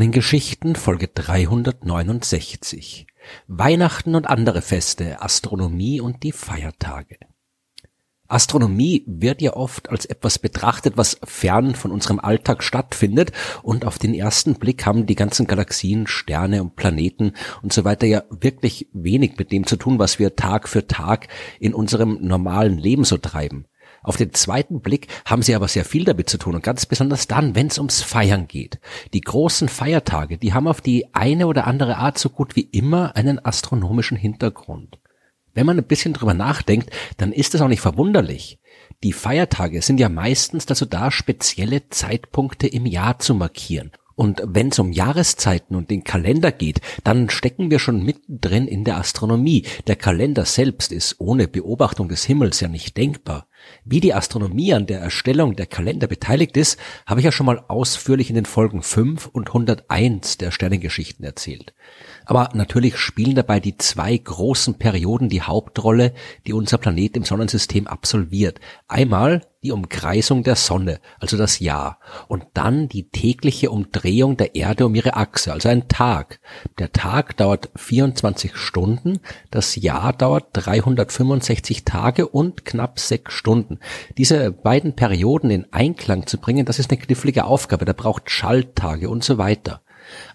Sternengeschichten Folge 369 Weihnachten und andere Feste, Astronomie und die Feiertage. Astronomie wird ja oft als etwas betrachtet, was fern von unserem Alltag stattfindet und auf den ersten Blick haben die ganzen Galaxien, Sterne und Planeten und so weiter ja wirklich wenig mit dem zu tun, was wir Tag für Tag in unserem normalen Leben so treiben. Auf den zweiten Blick haben sie aber sehr viel damit zu tun und ganz besonders dann, wenn es ums Feiern geht. Die großen Feiertage, die haben auf die eine oder andere Art so gut wie immer einen astronomischen Hintergrund. Wenn man ein bisschen drüber nachdenkt, dann ist es auch nicht verwunderlich. Die Feiertage sind ja meistens dazu da, spezielle Zeitpunkte im Jahr zu markieren. Und wenn es um Jahreszeiten und den Kalender geht, dann stecken wir schon mittendrin in der Astronomie. Der Kalender selbst ist ohne Beobachtung des Himmels ja nicht denkbar. Wie die Astronomie an der Erstellung der Kalender beteiligt ist, habe ich ja schon mal ausführlich in den Folgen 5 und 101 der Sternengeschichten erzählt. Aber natürlich spielen dabei die zwei großen Perioden die Hauptrolle, die unser Planet im Sonnensystem absolviert. Einmal die Umkreisung der Sonne, also das Jahr, und dann die tägliche Umdrehung der Erde um ihre Achse, also ein Tag. Der Tag dauert 24 Stunden, das Jahr dauert 365 Tage und knapp sechs Stunden. Diese beiden Perioden in Einklang zu bringen, das ist eine knifflige Aufgabe, da braucht Schalttage und so weiter.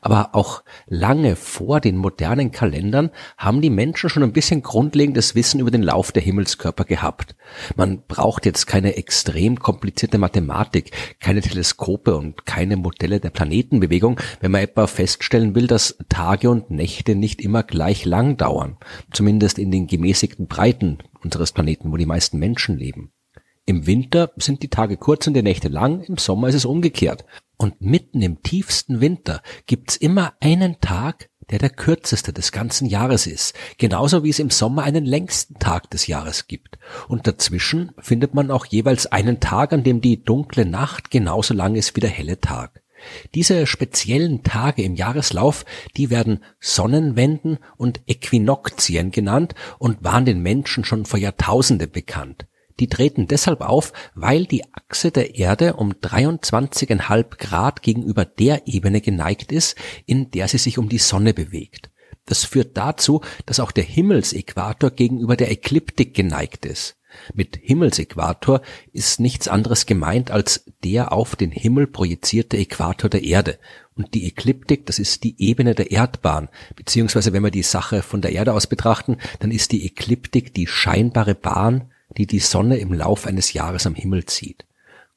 Aber auch lange vor den modernen Kalendern haben die Menschen schon ein bisschen grundlegendes Wissen über den Lauf der Himmelskörper gehabt. Man braucht jetzt keine extrem komplizierte Mathematik, keine Teleskope und keine Modelle der Planetenbewegung, wenn man etwa feststellen will, dass Tage und Nächte nicht immer gleich lang dauern, zumindest in den gemäßigten Breiten unseres Planeten, wo die meisten Menschen leben. Im Winter sind die Tage kurz und die Nächte lang, im Sommer ist es umgekehrt. Und mitten im tiefsten Winter gibt's immer einen Tag, der der kürzeste des ganzen Jahres ist, genauso wie es im Sommer einen längsten Tag des Jahres gibt. Und dazwischen findet man auch jeweils einen Tag, an dem die dunkle Nacht genauso lang ist wie der helle Tag. Diese speziellen Tage im Jahreslauf, die werden Sonnenwenden und Äquinoxien genannt und waren den Menschen schon vor Jahrtausenden bekannt. Die treten deshalb auf, weil die Achse der Erde um 23,5 Grad gegenüber der Ebene geneigt ist, in der sie sich um die Sonne bewegt. Das führt dazu, dass auch der Himmelsäquator gegenüber der Ekliptik geneigt ist. Mit Himmelsäquator ist nichts anderes gemeint als der auf den Himmel projizierte Äquator der Erde. Und die Ekliptik, das ist die Ebene der Erdbahn. Beziehungsweise wenn wir die Sache von der Erde aus betrachten, dann ist die Ekliptik die scheinbare Bahn, die die Sonne im Lauf eines Jahres am Himmel zieht.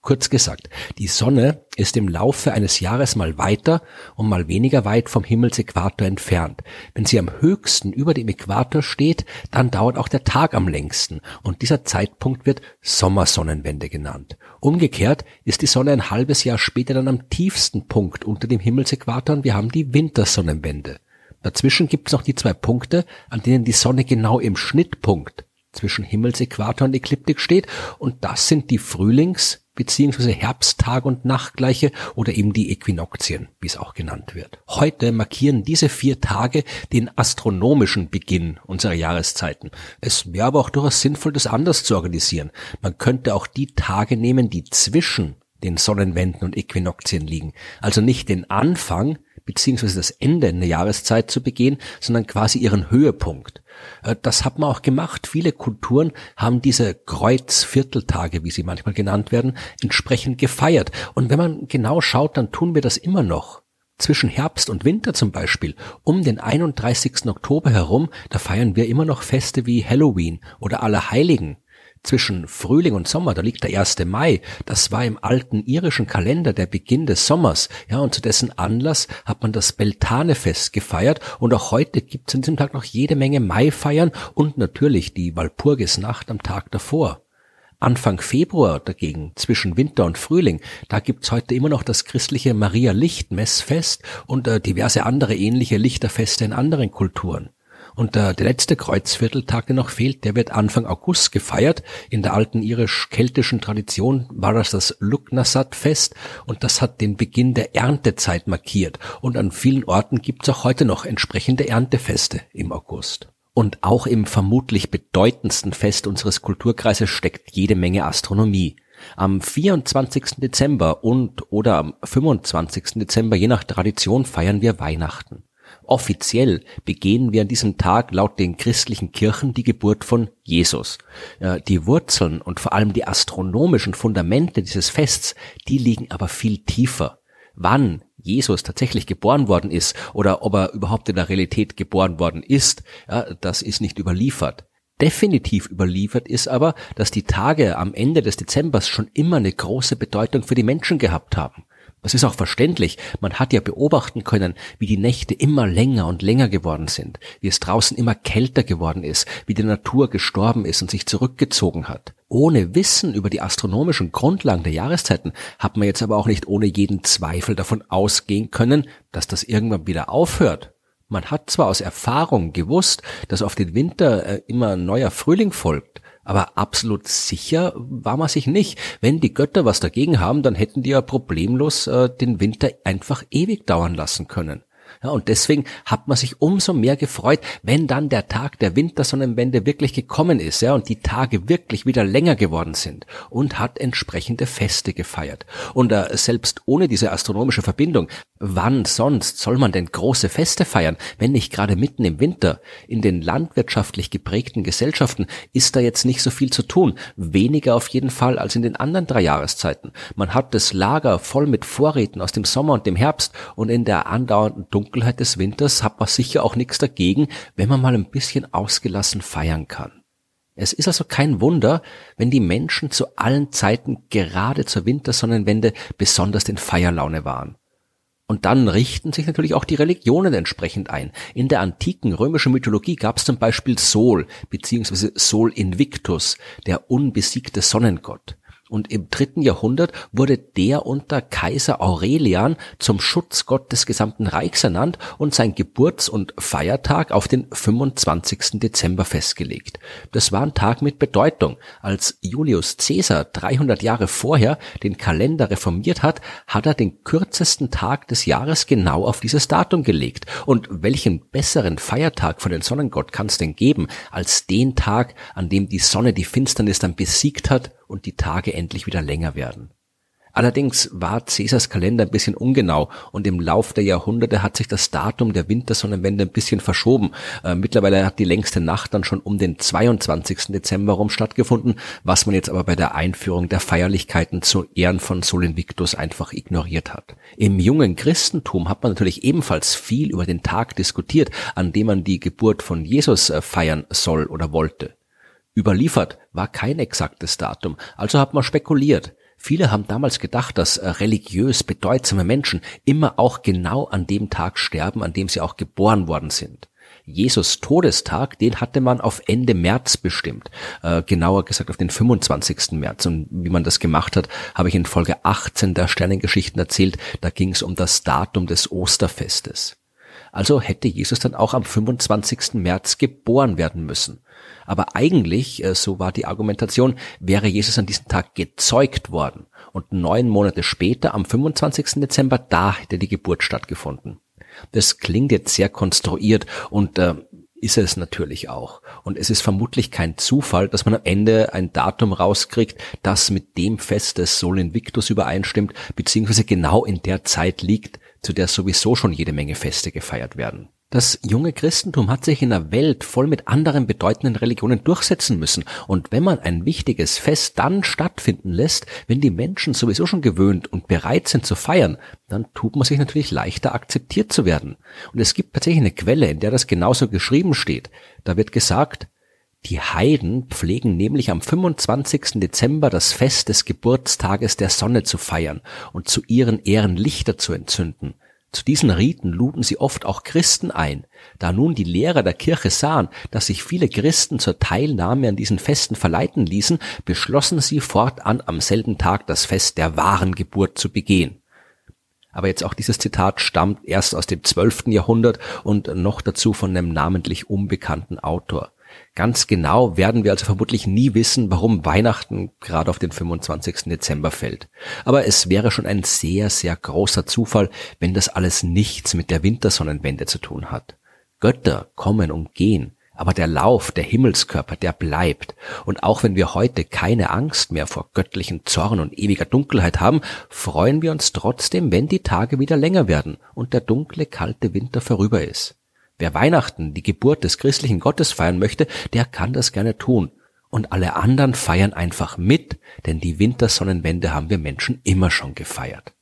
Kurz gesagt, die Sonne ist im Laufe eines Jahres mal weiter und mal weniger weit vom Himmelsäquator entfernt. Wenn sie am höchsten über dem Äquator steht, dann dauert auch der Tag am längsten und dieser Zeitpunkt wird Sommersonnenwende genannt. Umgekehrt ist die Sonne ein halbes Jahr später dann am tiefsten Punkt unter dem Himmelsäquator und wir haben die Wintersonnenwende. Dazwischen gibt es noch die zwei Punkte, an denen die Sonne genau im Schnittpunkt zwischen Himmelsäquator und Ekliptik steht. Und das sind die Frühlings- bzw. Herbsttag- und Nachtgleiche oder eben die Äquinoxien, wie es auch genannt wird. Heute markieren diese vier Tage den astronomischen Beginn unserer Jahreszeiten. Es wäre aber auch durchaus sinnvoll, das anders zu organisieren. Man könnte auch die Tage nehmen, die zwischen den Sonnenwenden und Äquinoxien liegen. Also nicht den Anfang beziehungsweise das Ende einer Jahreszeit zu begehen, sondern quasi ihren Höhepunkt. Äh, das hat man auch gemacht. Viele Kulturen haben diese Kreuzvierteltage, wie sie manchmal genannt werden, entsprechend gefeiert. Und wenn man genau schaut, dann tun wir das immer noch. Zwischen Herbst und Winter zum Beispiel, um den 31. Oktober herum, da feiern wir immer noch Feste wie Halloween oder Allerheiligen zwischen Frühling und Sommer, da liegt der 1. Mai, das war im alten irischen Kalender der Beginn des Sommers, ja, und zu dessen Anlass hat man das Beltanefest gefeiert und auch heute gibt es an diesem Tag noch jede Menge Maifeiern und natürlich die Walpurgisnacht am Tag davor. Anfang Februar dagegen, zwischen Winter und Frühling, da gibt's heute immer noch das christliche Maria-Licht-Messfest und äh, diverse andere ähnliche Lichterfeste in anderen Kulturen. Und der, der letzte Kreuzvierteltag, der noch fehlt, der wird Anfang August gefeiert. In der alten irisch-keltischen Tradition war das das Lugnasat-Fest und das hat den Beginn der Erntezeit markiert. Und an vielen Orten gibt's auch heute noch entsprechende Erntefeste im August. Und auch im vermutlich bedeutendsten Fest unseres Kulturkreises steckt jede Menge Astronomie. Am 24. Dezember und oder am 25. Dezember, je nach Tradition, feiern wir Weihnachten. Offiziell begehen wir an diesem Tag laut den christlichen Kirchen die Geburt von Jesus. Die Wurzeln und vor allem die astronomischen Fundamente dieses Fests, die liegen aber viel tiefer. Wann Jesus tatsächlich geboren worden ist oder ob er überhaupt in der Realität geboren worden ist, das ist nicht überliefert. Definitiv überliefert ist aber, dass die Tage am Ende des Dezembers schon immer eine große Bedeutung für die Menschen gehabt haben. Das ist auch verständlich. Man hat ja beobachten können, wie die Nächte immer länger und länger geworden sind, wie es draußen immer kälter geworden ist, wie die Natur gestorben ist und sich zurückgezogen hat. Ohne Wissen über die astronomischen Grundlagen der Jahreszeiten hat man jetzt aber auch nicht ohne jeden Zweifel davon ausgehen können, dass das irgendwann wieder aufhört. Man hat zwar aus Erfahrung gewusst, dass auf den Winter äh, immer ein neuer Frühling folgt, aber absolut sicher war man sich nicht. Wenn die Götter was dagegen haben, dann hätten die ja problemlos äh, den Winter einfach ewig dauern lassen können. Ja, und deswegen hat man sich umso mehr gefreut, wenn dann der Tag der Wintersonnenwende wirklich gekommen ist, ja, und die Tage wirklich wieder länger geworden sind und hat entsprechende Feste gefeiert. Und äh, selbst ohne diese astronomische Verbindung, wann sonst soll man denn große Feste feiern, wenn nicht gerade mitten im Winter? In den landwirtschaftlich geprägten Gesellschaften ist da jetzt nicht so viel zu tun, weniger auf jeden Fall als in den anderen drei Jahreszeiten. Man hat das Lager voll mit Vorräten aus dem Sommer und dem Herbst und in der andauernden des Winters hat man sicher auch nichts dagegen, wenn man mal ein bisschen ausgelassen feiern kann. Es ist also kein Wunder, wenn die Menschen zu allen Zeiten gerade zur Wintersonnenwende besonders in Feierlaune waren. Und dann richten sich natürlich auch die Religionen entsprechend ein. In der antiken römischen Mythologie gab es zum Beispiel Sol bzw. Sol Invictus, der unbesiegte Sonnengott. Und im dritten Jahrhundert wurde der unter Kaiser Aurelian zum Schutzgott des gesamten Reichs ernannt und sein Geburts- und Feiertag auf den 25. Dezember festgelegt. Das war ein Tag mit Bedeutung. Als Julius Caesar 300 Jahre vorher den Kalender reformiert hat, hat er den kürzesten Tag des Jahres genau auf dieses Datum gelegt. Und welchen besseren Feiertag für den Sonnengott kann es denn geben, als den Tag, an dem die Sonne die Finsternis dann besiegt hat und die Tage endlich wieder länger werden. Allerdings war Caesars Kalender ein bisschen ungenau und im Lauf der Jahrhunderte hat sich das Datum der Wintersonnenwende ein bisschen verschoben. Äh, mittlerweile hat die längste Nacht dann schon um den 22. Dezember rum stattgefunden, was man jetzt aber bei der Einführung der Feierlichkeiten zu Ehren von Sol Invictus einfach ignoriert hat. Im jungen Christentum hat man natürlich ebenfalls viel über den Tag diskutiert, an dem man die Geburt von Jesus äh, feiern soll oder wollte. Überliefert war kein exaktes Datum, also hat man spekuliert. Viele haben damals gedacht, dass äh, religiös bedeutsame Menschen immer auch genau an dem Tag sterben, an dem sie auch geboren worden sind. Jesus Todestag, den hatte man auf Ende März bestimmt, äh, genauer gesagt auf den 25. März. Und wie man das gemacht hat, habe ich in Folge 18 der Sternengeschichten erzählt. Da ging es um das Datum des Osterfestes. Also hätte Jesus dann auch am 25. März geboren werden müssen. Aber eigentlich, äh, so war die Argumentation, wäre Jesus an diesem Tag gezeugt worden. Und neun Monate später, am 25. Dezember, da hätte die Geburt stattgefunden. Das klingt jetzt sehr konstruiert und äh, ist es natürlich auch. Und es ist vermutlich kein Zufall, dass man am Ende ein Datum rauskriegt, das mit dem Fest des Sol Invictus übereinstimmt, beziehungsweise genau in der Zeit liegt, zu der sowieso schon jede Menge Feste gefeiert werden. Das junge Christentum hat sich in einer Welt voll mit anderen bedeutenden Religionen durchsetzen müssen. Und wenn man ein wichtiges Fest dann stattfinden lässt, wenn die Menschen sowieso schon gewöhnt und bereit sind zu feiern, dann tut man sich natürlich leichter akzeptiert zu werden. Und es gibt tatsächlich eine Quelle, in der das genauso geschrieben steht. Da wird gesagt, die Heiden pflegen nämlich am 25. Dezember das Fest des Geburtstages der Sonne zu feiern und zu ihren Ehren Lichter zu entzünden. Zu diesen Riten luden sie oft auch Christen ein. Da nun die Lehrer der Kirche sahen, dass sich viele Christen zur Teilnahme an diesen Festen verleiten ließen, beschlossen sie fortan am selben Tag das Fest der wahren Geburt zu begehen. Aber jetzt auch dieses Zitat stammt erst aus dem zwölften Jahrhundert und noch dazu von einem namentlich unbekannten Autor. Ganz genau werden wir also vermutlich nie wissen, warum Weihnachten gerade auf den 25. Dezember fällt. Aber es wäre schon ein sehr, sehr großer Zufall, wenn das alles nichts mit der Wintersonnenwende zu tun hat. Götter kommen und gehen, Aber der Lauf der Himmelskörper, der bleibt. Und auch wenn wir heute keine Angst mehr vor göttlichen Zorn und ewiger Dunkelheit haben, freuen wir uns trotzdem, wenn die Tage wieder länger werden und der dunkle, kalte Winter vorüber ist. Wer Weihnachten, die Geburt des christlichen Gottes feiern möchte, der kann das gerne tun. Und alle anderen feiern einfach mit, denn die Wintersonnenwende haben wir Menschen immer schon gefeiert.